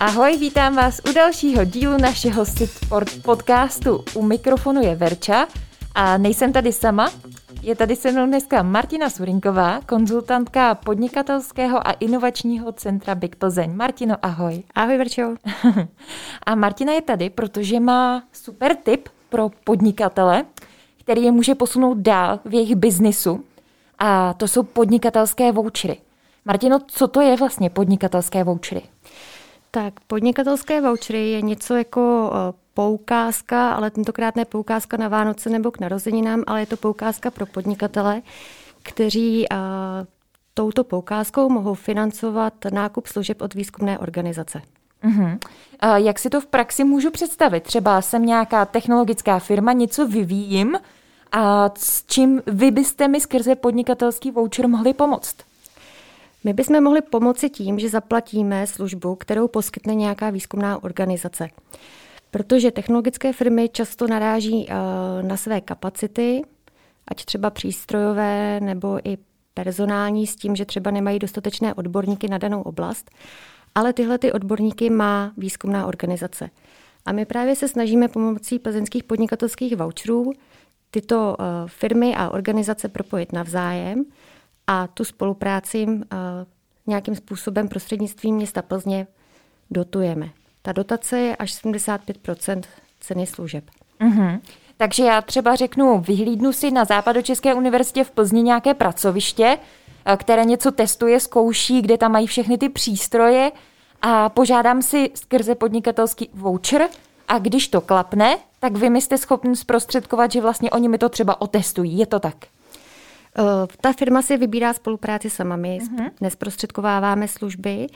Ahoj, vítám vás u dalšího dílu našeho Sitport podcastu. U mikrofonu je Verča a nejsem tady sama. Je tady se mnou dneska Martina Surinková, konzultantka podnikatelského a inovačního centra Big Plzeň. Martino, ahoj. Ahoj, Verčo. a Martina je tady, protože má super tip pro podnikatele, který je může posunout dál v jejich biznisu. A to jsou podnikatelské vouchery. Martino, co to je vlastně podnikatelské vouchery? Tak podnikatelské vouchery je něco jako eh, poukázka, ale tentokrát ne poukázka na Vánoce nebo k narozeninám, ale je to poukázka pro podnikatele, kteří uh, touto poukázkou mohou financovat nákup služeb od výzkumné organizace. Uh-huh. A jak si to v praxi můžu představit? Třeba jsem nějaká technologická firma, něco vyvíjím a s čím vy byste mi skrze podnikatelský voucher mohli pomoct? My bychom mohli pomoci tím, že zaplatíme službu, kterou poskytne nějaká výzkumná organizace. Protože technologické firmy často naráží eh, na své kapacity, ať třeba přístrojové nebo i personální, s tím, že třeba nemají dostatečné odborníky na danou oblast, ale tyhle ty odborníky má výzkumná organizace. A my právě se snažíme pomocí plzeňských podnikatelských voucherů tyto eh, firmy a organizace propojit navzájem a tu spolupráci eh, nějakým způsobem prostřednictvím města Plzně dotujeme. Ta dotace je až 75% ceny služeb. Mm-hmm. Takže já třeba řeknu, vyhlídnu si na Západočeské univerzitě v Plzni nějaké pracoviště, eh, které něco testuje, zkouší, kde tam mají všechny ty přístroje a požádám si skrze podnikatelský voucher a když to klapne, tak vy mi jste schopni zprostředkovat, že vlastně oni mi to třeba otestují. Je to tak? Eh, ta firma si vybírá spolupráci sama. My uh-huh. nesprostředkováváme služby.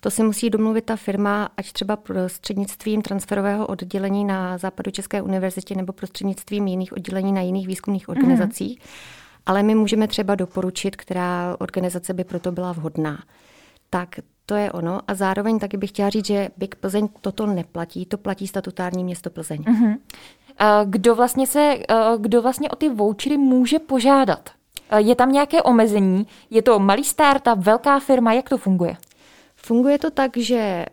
To si musí domluvit ta firma, ať třeba prostřednictvím transferového oddělení na Západu České univerzitě nebo prostřednictvím jiných oddělení na jiných výzkumných mhm. organizacích. Uh-huh. Ale my můžeme třeba doporučit, která organizace by proto byla vhodná. Tak to je ono. A zároveň taky bych chtěla říct, že Big Plzeň toto neplatí, to platí statutární město Plzeň. Uh-huh. Kdo vlastně, se, kdo vlastně o ty vouchery může požádat? Eh, je tam nějaké omezení? Je to malý startup, velká firma? Jak to funguje? Funguje to tak, že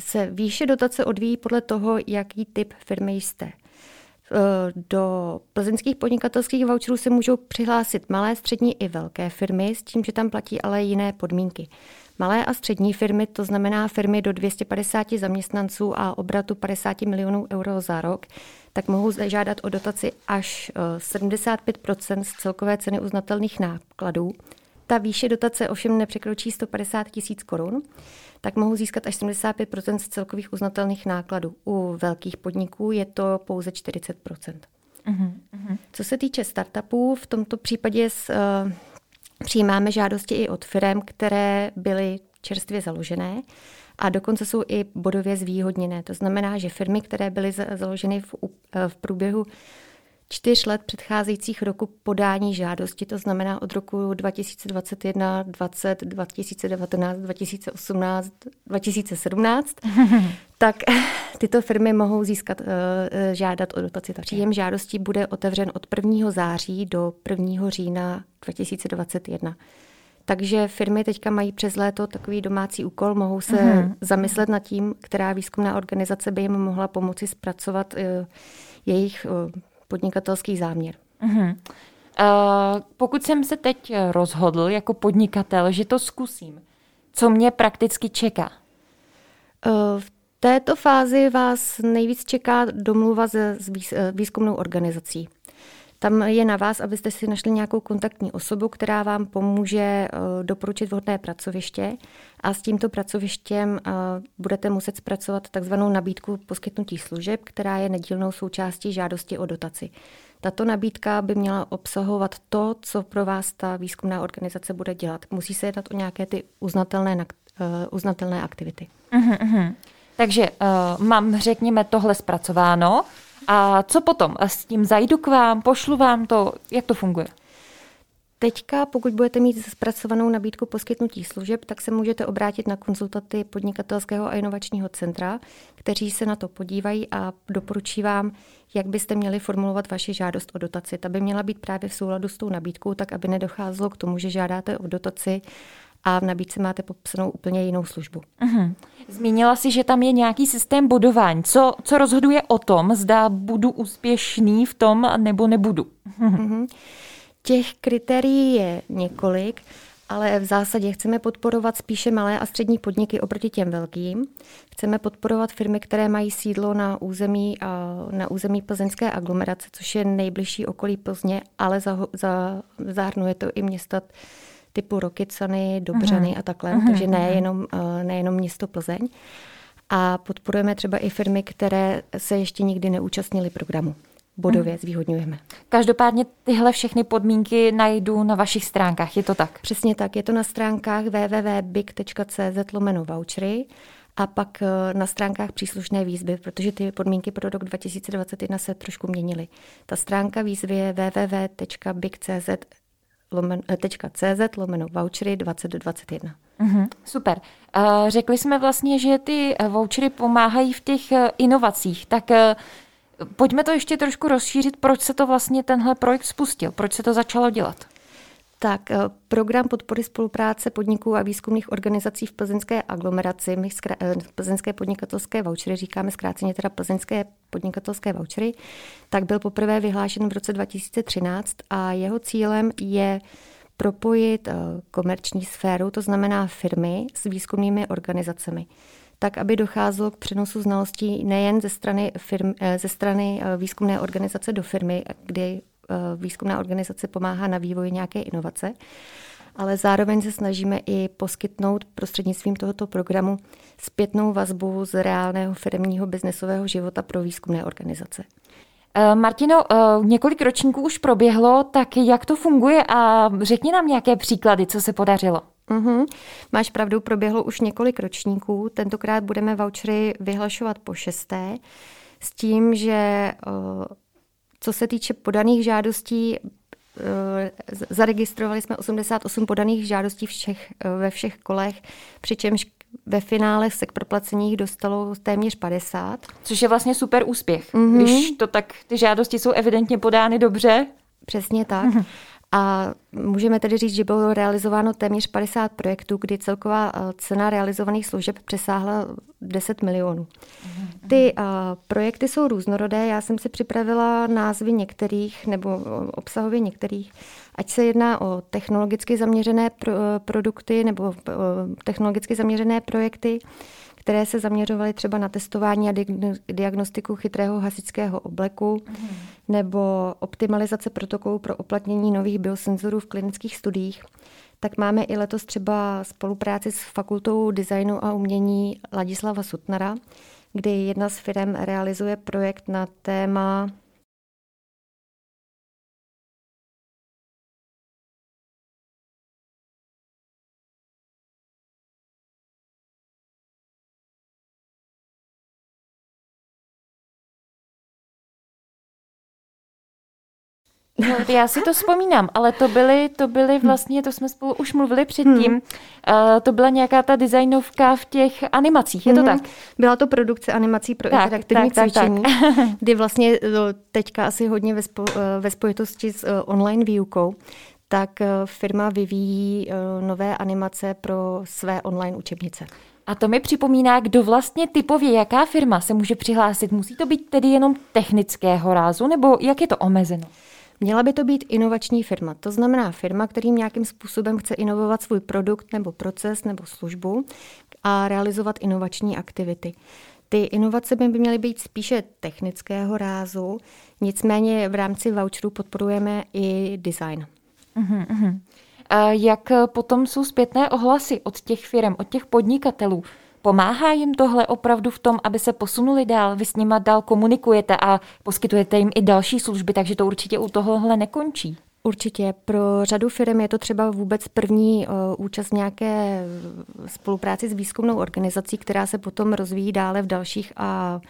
se výše dotace odvíjí podle toho, jaký typ firmy jste. Eh, do plzeňských podnikatelských voucherů se můžou přihlásit malé, střední i velké firmy, s tím, že tam platí ale jiné podmínky. Malé a střední firmy, to znamená firmy do 250 zaměstnanců a obratu 50 milionů euro za rok, tak mohou zažádat o dotaci až 75 eh, z celkové ceny uznatelných nákladů. Ta výše dotace ovšem nepřekročí 150 tisíc korun, tak mohou získat až 75% z celkových uznatelných nákladů. U velkých podniků je to pouze 40 uh-huh, uh-huh. Co se týče startupů, v tomto případě s, uh, přijímáme žádosti i od firm, které byly čerstvě založené a dokonce jsou i bodově zvýhodněné. To znamená, že firmy, které byly založeny v, v průběhu čtyř let předcházejících roku podání žádosti, to znamená od roku 2021, 20, 2019, 2018, 2017, tak tyto firmy mohou získat, uh, žádat o dotaci. Příjem žádostí bude otevřen od 1. září do 1. října 2021. Takže firmy teďka mají přes léto takový domácí úkol, mohou se uh-huh. zamyslet nad tím, která výzkumná organizace by jim mohla pomoci zpracovat uh, jejich uh, podnikatelský záměr. Uh-huh. Uh, pokud jsem se teď rozhodl jako podnikatel, že to zkusím, co mě prakticky čeká? Uh, v této fázi vás nejvíc čeká domluva se výzkumnou organizací. Tam je na vás, abyste si našli nějakou kontaktní osobu, která vám pomůže eh, doporučit vhodné pracoviště a s tímto pracovištěm eh, budete muset zpracovat takzvanou nabídku poskytnutí služeb, která je nedílnou součástí žádosti o dotaci. Tato nabídka by měla obsahovat to, co pro vás ta výzkumná organizace bude dělat. Musí se jednat o nějaké ty uznatelné, uh, uznatelné aktivity. Uh-huh, uh-huh. Takže uh, mám, řekněme, tohle zpracováno. A co potom? A s tím zajdu k vám, pošlu vám to, jak to funguje? Teďka, pokud budete mít zpracovanou nabídku poskytnutí služeb, tak se můžete obrátit na konzultaty podnikatelského a inovačního centra, kteří se na to podívají a doporučí vám, jak byste měli formulovat vaši žádost o dotaci. Ta by měla být právě v souladu s tou nabídkou, tak aby nedocházelo k tomu, že žádáte o dotaci a v nabídce máte popsanou úplně jinou službu. Uh-huh. Zmínila si, že tam je nějaký systém bodování. Co, co rozhoduje o tom, zda budu úspěšný v tom nebo nebudu? Uh-huh. Těch kritérií je několik ale v zásadě chceme podporovat spíše malé a střední podniky oproti těm velkým. Chceme podporovat firmy, které mají sídlo na území, na území plzeňské aglomerace, což je nejbližší okolí Plzně, ale zahrnuje to i města typu Rokycany, Dobřany uh-huh. a takhle, uh-huh. takže nejenom, nejenom město Plzeň. A podporujeme třeba i firmy, které se ještě nikdy neúčastnily programu bodově zvýhodňujeme. Každopádně tyhle všechny podmínky najdu na vašich stránkách, je to tak? Přesně tak, je to na stránkách www.big.cz lomeno vouchery a pak eh, na stránkách příslušné výzvy, protože ty podmínky pro rok 2021 se trošku měnily. Ta stránka výzvy je www.big.cz CZ lomeno vouchery 2021. Mm-hmm, super. Uh, řekli jsme vlastně, že ty vouchery pomáhají v těch eh, inovacích. Tak Pojďme to ještě trošku rozšířit, proč se to vlastně tenhle projekt spustil, proč se to začalo dělat? Tak, eh, program podpory spolupráce podniků a výzkumných organizací v plzeňské aglomeraci, my zkra- eh, plzeňské podnikatelské vouchery, říkáme zkráceně teda plzeňské podnikatelské vouchery, tak byl poprvé vyhlášen v roce 2013 a jeho cílem je propojit eh, komerční sféru, to znamená firmy s výzkumnými organizacemi. Tak aby docházelo k přenosu znalostí nejen ze strany, firm, ze strany výzkumné organizace do firmy, kdy výzkumná organizace pomáhá na vývoji nějaké inovace, ale zároveň se snažíme i poskytnout prostřednictvím tohoto programu zpětnou vazbu z reálného firmního biznesového života pro výzkumné organizace. Martino, několik ročníků už proběhlo, tak jak to funguje a řekni nám nějaké příklady, co se podařilo. Mm-hmm. Máš pravdu, proběhlo už několik ročníků. Tentokrát budeme vouchery vyhlašovat po šesté s tím, že eh, co se týče podaných žádostí, eh, zaregistrovali jsme 88 podaných žádostí všech, eh, ve všech kolech, přičemž ve finále se k proplacení dostalo téměř 50. Což je vlastně super úspěch. Mm-hmm. Když to tak, ty žádosti jsou evidentně podány dobře. Přesně tak. Mm-hmm. A můžeme tedy říct, že bylo realizováno téměř 50 projektů, kdy celková eh, cena realizovaných služeb přesáhla 10 milionů. Ty uh, projekty jsou různorodé. Já jsem si připravila názvy některých nebo eh, obsahově některých, ať se jedná o technologicky zaměřené pro, produkty nebo technologicky zaměřené projekty, které se zaměřovaly třeba na testování a diagnostiku chytrého hasičského obleku mm. nebo optimalizace protokolů pro oplatnění nových biosenzorů v klinických studiích, tak máme i letos třeba spolupráci s Fakultou designu a umění Ladislava Sutnara, kdy jedna z firm realizuje projekt na téma No, já si to vzpomínám, ale to byly, to byly vlastně, to jsme spolu už mluvili předtím, hmm. uh, to byla nějaká ta designovka v těch animacích, je to hmm. tak? Byla to produkce animací pro tak, interaktivní tak, cvičení, tak, tak. kdy vlastně teďka asi hodně ve, spo, eh, ve spojitosti s online výukou, tak firma vyvíjí nové animace pro své online učebnice. A to mi připomíná, kdo vlastně typově, jaká firma se může přihlásit. Musí to být tedy jenom technického rázu, nebo jak je to omezeno? Měla by to být inovační firma. To znamená firma, kterým nějakým způsobem chce inovovat svůj produkt nebo proces nebo službu a realizovat inovační aktivity. Ty inovace by měly být spíše technického rázu, nicméně v rámci voucherů podporujeme i design. Uh-huh, uh-huh. A jak potom jsou zpětné ohlasy od těch firm, od těch podnikatelů? Pomáhá jim tohle opravdu v tom, aby se posunuli dál? Vy s nima dál komunikujete a poskytujete jim i další služby, takže to určitě u tohohle nekončí. Určitě. Pro řadu firm je to třeba vůbec první účast nějaké spolupráci s výzkumnou organizací, která se potom rozvíjí dále v dalších a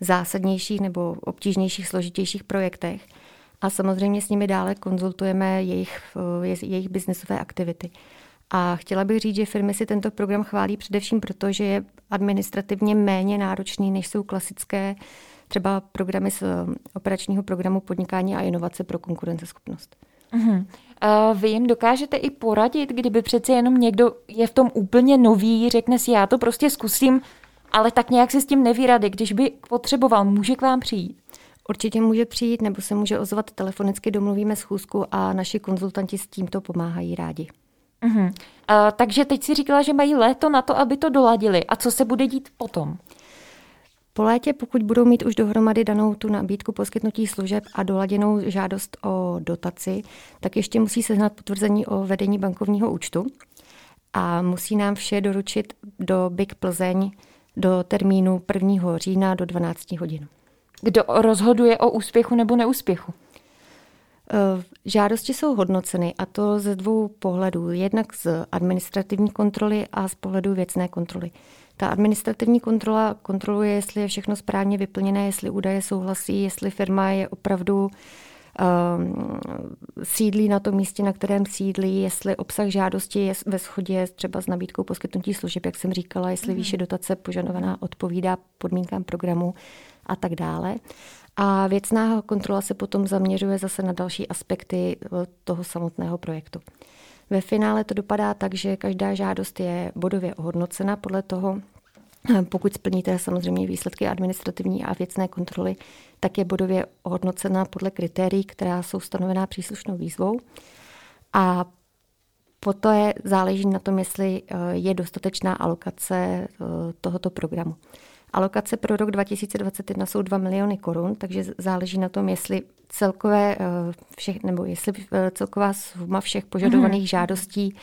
zásadnějších nebo obtížnějších, složitějších projektech. A samozřejmě s nimi dále konzultujeme jejich, jejich biznesové aktivity. A chtěla bych říct, že firmy si tento program chválí především proto, že je administrativně méně náročný, než jsou klasické třeba programy z eh, operačního programu podnikání a inovace pro konkurenceschopnost. Uh-huh. Uh, vy jim dokážete i poradit, kdyby přece jenom někdo je v tom úplně nový, řekne si, já to prostě zkusím, ale tak nějak si s tím neví rady. Když by potřeboval, může k vám přijít? Určitě může přijít nebo se může ozvat telefonicky, domluvíme schůzku a naši konzultanti s tímto pomáhají rádi. Uh-huh. Uh, takže teď si říkala, že mají léto na to, aby to doladili. A co se bude dít potom? Po létě, pokud budou mít už dohromady danou tu nabídku poskytnutí služeb a doladěnou žádost o dotaci, tak ještě musí sehnat potvrzení o vedení bankovního účtu a musí nám vše doručit do BIG Plzeň do termínu 1. října do 12 hodin. Kdo rozhoduje o úspěchu nebo neúspěchu? Eh, žádosti jsou hodnoceny a to ze dvou pohledů. Jednak z administrativní kontroly a z pohledu věcné kontroly. Ta administrativní kontrola kontroluje, jestli je všechno správně vyplněné, jestli údaje souhlasí, jestli firma je opravdu um, sídlí na tom místě, na kterém sídlí, jestli obsah žádosti je ve shodě třeba s nabídkou poskytnutí služeb, jak jsem říkala, jestli mm. výše dotace požadovaná odpovídá podmínkám programu a tak dále. A věcná kontrola se potom zaměřuje zase na další aspekty eh, toho samotného projektu. Ve finále to dopadá tak, že každá žádost je bodově ohodnocena podle toho, eh, pokud splníte samozřejmě výsledky administrativní a věcné kontroly, tak je bodově ohodnocena podle kritérií, která jsou stanovená příslušnou výzvou. A poté záleží na tom, jestli eh, je dostatečná alokace tohoto programu. Alokace pro rok 2021 jsou 2 miliony korun, takže záleží na tom, jestli celkové eh, všech, nebo jestli eh, celková suma všech požadovaných hmm. žádostí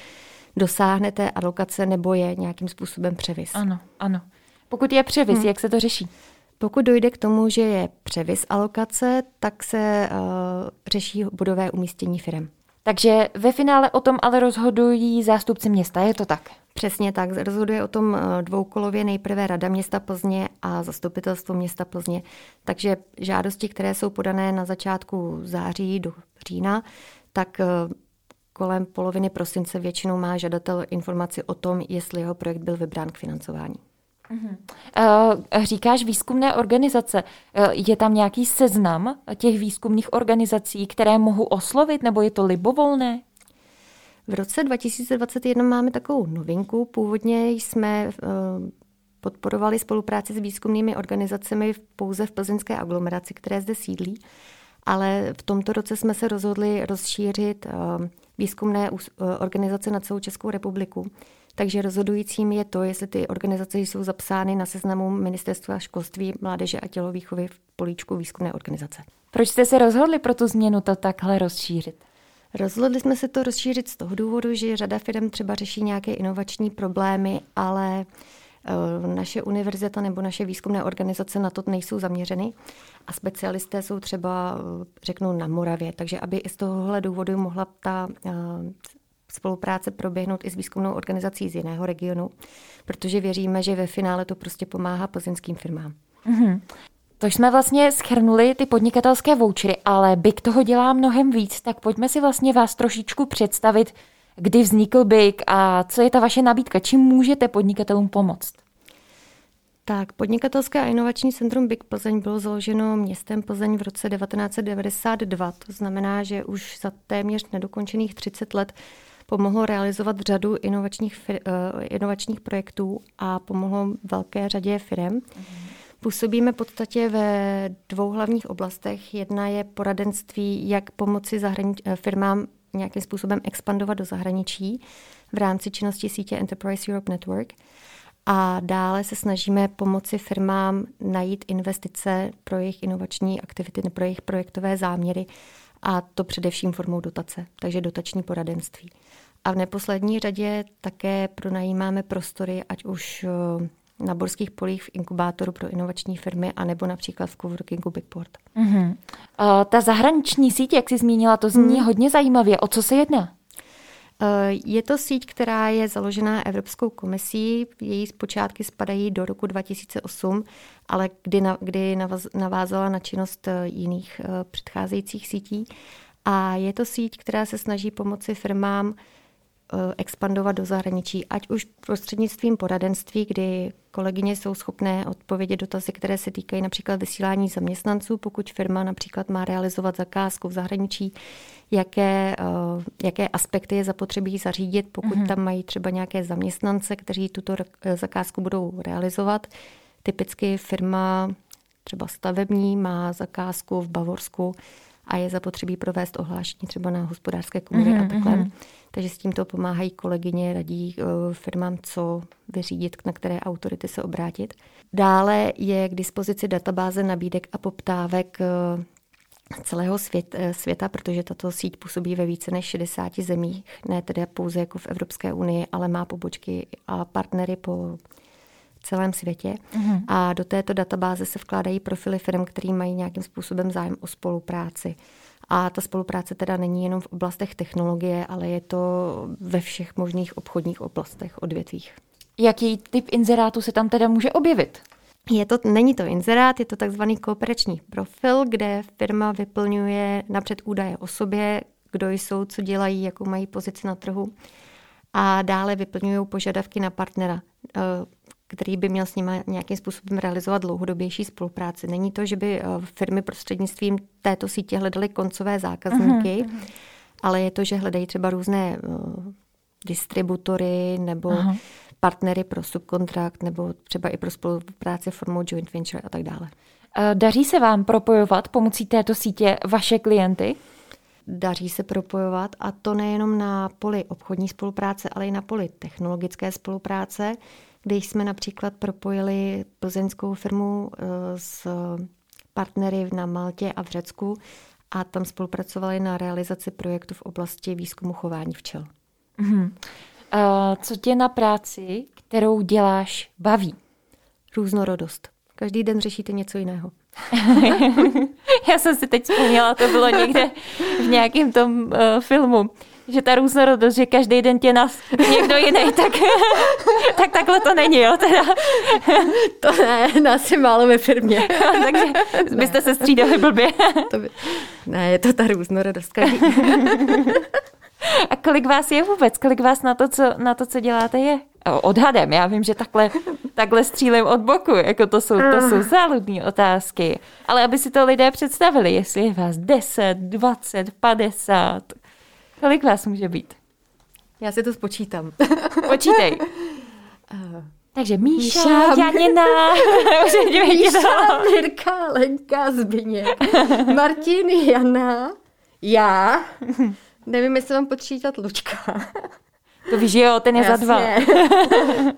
dosáhne té alokace nebo je nějakým způsobem převis. Ano, ano. Pokud je převis, hmm. jak se to řeší? Pokud dojde k tomu, že je převis alokace, tak se uh, řeší budové umístění firm. Takže ve finále o tom ale rozhodují zástupci města, je to tak? Přesně tak. Rozhoduje o tom eh, dvoukolově nejprve Rada města Plzně a zastupitelstvo města Plzně. Takže žádosti, které jsou podané na začátku září do října, tak eh, kolem poloviny prosince většinou má žadatel informaci o tom, jestli jeho projekt byl vybrán k financování. Uh, říkáš výzkumné organizace. Je tam nějaký seznam těch výzkumných organizací, které mohu oslovit, nebo je to libovolné? V roce 2021 máme takovou novinku. Původně jsme uh, podporovali spolupráci s výzkumnými organizacemi pouze v plzeňské aglomeraci, které zde sídlí, ale v tomto roce jsme se rozhodli rozšířit výzkumné organizace na celou Českou republiku. Takže rozhodujícím je to, jestli ty organizace jsou zapsány na seznamu Ministerstva školství, mládeže a tělovýchovy v políčku výzkumné organizace. Proč jste se rozhodli pro tu změnu to takhle rozšířit? Rozhodli jsme se to rozšířit z toho důvodu, že řada firm třeba řeší nějaké inovační problémy, ale eh, naše univerzita nebo naše výzkumné organizace na to nejsou zaměřeny a specialisté jsou třeba, eh, řeknou, na Moravě. Takže aby i z tohohle důvodu mohla ta eh, spolupráce proběhnout i s výzkumnou organizací z jiného regionu, protože věříme, že ve finále to prostě pomáhá plzeňským firmám. Mm-hmm. To jsme vlastně schrnuli ty podnikatelské vouchery, ale BIG toho dělá mnohem víc, tak pojďme si vlastně vás trošičku představit, kdy vznikl BIG a co je ta vaše nabídka, čím můžete podnikatelům pomoct. Tak, podnikatelské a inovační centrum Big Plzeň bylo založeno městem Plzeň v roce 1992. To znamená, že už za téměř nedokončených 30 let pomohlo realizovat řadu inovačních, uh, inovačních projektů a pomohlo velké řadě firm. Mm-hmm. Působíme v podstatě ve dvou hlavních oblastech. Jedna je poradenství, jak pomoci zahrani- eh, firmám nějakým způsobem expandovat do zahraničí v rámci činnosti sítě Enterprise Europe Network. A dále se snažíme pomoci firmám najít investice pro jejich inovační aktivity, pro jejich projektové záměry a to především formou dotace, takže dotační poradenství. A v neposlední řadě také pronajímáme prostory, ať už eh, na borských polích v inkubátoru pro inovační firmy, anebo například v coworkingu Bigport. Mm-hmm. Uh, ta zahraniční síť, jak jsi zmínila, to zní mm. hodně zajímavě. O co se jedná? Je to síť, která je založená Evropskou komisí. Její zpočátky spadají do roku 2008, ale kdy, na, kdy navázala na činnost jiných předcházejících sítí. A je to síť, která se snaží pomoci firmám expandovat do zahraničí, ať už prostřednictvím poradenství, kdy kolegyně jsou schopné odpovědět dotazy, které se týkají například vysílání zaměstnanců, pokud firma například má realizovat zakázku v zahraničí, jaké, eh, jaké aspekty je zapotřebí zařídit, pokud mm-hmm. tam mají třeba nějaké zaměstnance, kteří tuto zakázku budou realizovat. Typicky firma třeba stavební má zakázku v Bavorsku, a je zapotřebí provést ohlášení třeba na hospodářské komory mm-hmm, a takhle. Mm-hmm. Takže s tímto pomáhají kolegyně, radí uh, firmám, co vyřídit, na které autority se obrátit. Dále je k dispozici databáze nabídek a poptávek uh, celého svět, uh, světa, protože tato síť působí ve více než 60 zemích, ne tedy pouze jako v Evropské unii, ale má pobočky a partnery po celém světě. Mm-hmm. A do této databáze se vkládají profily firm, které mají nějakým způsobem zájem o spolupráci. A ta spolupráce teda není jenom v oblastech technologie, ale je to ve všech možných obchodních oblastech, odvětvích. Jaký typ inzerátu se tam teda může objevit? Je to, není to inzerát, je to takzvaný kooperační profil, kde firma vyplňuje napřed údaje o sobě, kdo jsou, co dělají, jakou mají pozici na trhu a dále vyplňují požadavky na partnera který by měl s nimi nějakým způsobem realizovat dlouhodobější spolupráci. Není to, že by eh, firmy prostřednictvím této sítě hledaly koncové zákazníky, uh-huh. ale je to, že hledají třeba různé uh, distributory nebo uh-huh. partnery pro subkontrakt nebo třeba i pro spolupráci formou joint venture a tak dále. Eh, daří se vám propojovat pomocí této sítě vaše klienty? Daří se propojovat a to nejenom na poli obchodní spolupráce, ale i na poli technologické spolupráce kde jsme například propojili plzeňskou firmu eh, s partnery na Maltě a v Řecku a tam spolupracovali na realizaci projektu v oblasti výzkumu chování včel. Mm-hmm. Uh, co tě na práci, kterou děláš, baví? Různorodost. Každý den řešíte něco jiného. Já jsem si teď vzpomněla, to bylo někde v nějakém tom uh, filmu že ta různorodost, že každý den tě nás někdo jiný, tak, tak takhle to není, jo, teda. To ne, nás je málo ve firmě. Takže byste ne. se střídali blbě. To by, ne, je to ta různorodost. A kolik vás je vůbec? Kolik vás na to, co, na to, co děláte, je? Odhadem, já vím, že takhle, takhle střílím od boku, jako to jsou, to jsou záludní otázky. Ale aby si to lidé představili, jestli je vás 10, 20, 50, Kolik vás může být? Já si to spočítám. Počítej. Uh, Takže Míša, Míša Janina, Míša, Mirka, Lenka, Zbyněk, Martin, Jana, já. Nevím, jestli mám počítat Lučka. To víš, jo, ten je Jasně. za dva. uh,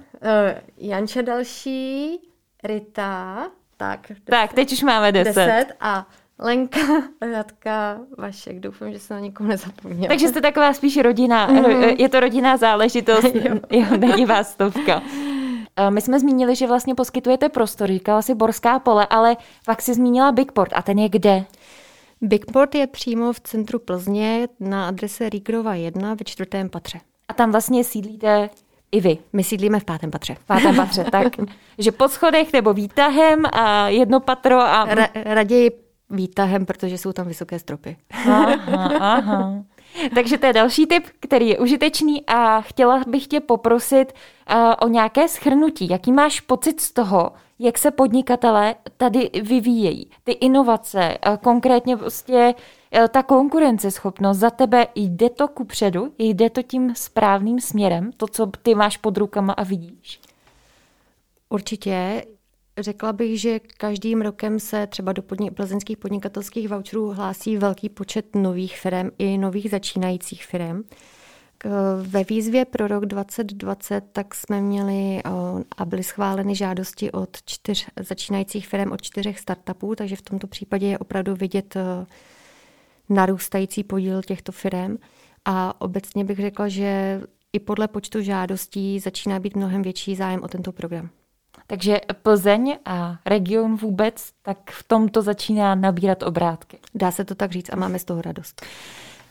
Janča další, Rita, tak. Deset. Tak, teď už máme deset. deset a Lenka, Radka, Vašek, doufám, že se na někoho nezapomněla. Takže jste taková spíš rodina, mm-hmm. je to rodinná záležitost, jo. jo, není vás stovka. Eh, my jsme zmínili, že vlastně poskytujete prostor, říkala si Borská pole, ale pak si zmínila Bigport a ten je kde? Bigport je přímo v centru Plzně na adrese Rígrova 1 ve čtvrtém patře. A tam vlastně sídlíte i vy. My sídlíme v pátém patře. V pátém patře, tak. Že po schodech nebo výtahem a jedno patro a... Ra- raději výtahem, protože jsou tam vysoké stropy. Aha, aha. Takže to je další tip, který je užitečný a chtěla bych tě poprosit uh, o nějaké schrnutí. Jaký máš pocit z toho, jak se podnikatelé tady vyvíjejí? Ty inovace, uh, konkrétně prostě uh, ta konkurenceschopnost za tebe, jde to ku předu? Jde to tím správným směrem? To, co ty máš pod rukama a vidíš? Určitě Řekla bych, že každým rokem se třeba do podni- plzeňských podnikatelských voucherů hlásí velký počet nových firm i nových začínajících firm. Ve výzvě pro rok 2020 tak jsme měli a byly schváleny žádosti od čtyř začínajících firm, od čtyřech startupů, takže v tomto případě je opravdu vidět narůstající podíl těchto firm. A obecně bych řekla, že i podle počtu žádostí začíná být mnohem větší zájem o tento program. Takže Plzeň a region vůbec, tak v tomto začíná nabírat obrátky. Dá se to tak říct a máme z toho radost.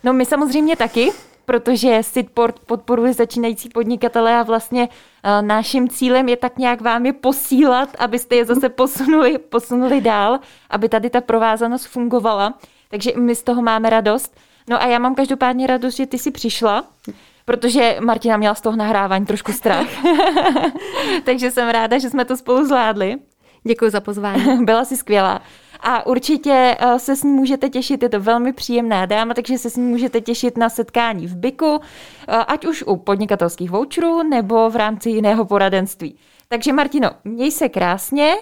No my samozřejmě taky, protože Sitport podporuje začínající podnikatele a vlastně uh, naším cílem je tak nějak vám je posílat, abyste je zase posunuli, posunuli dál, aby tady ta provázanost fungovala. Takže my z toho máme radost. No a já mám každopádně radost, že ty jsi přišla, protože Martina měla z toho nahrávání trošku strach. Takže jsem ráda, že jsme to spolu zvládli. Děkuji za pozvání. Byla si skvělá. A určitě eh, se s ní můžete těšit, je to velmi příjemná dáma, takže se s ní můžete těšit na setkání v Biku, eh, ať už u podnikatelských voucherů nebo v rámci jiného poradenství. Takže Martino, měj se krásně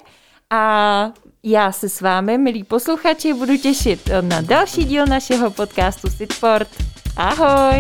a já se s vámi, milí posluchači, budu těšit na další díl našeho podcastu Sitport. Ahoj!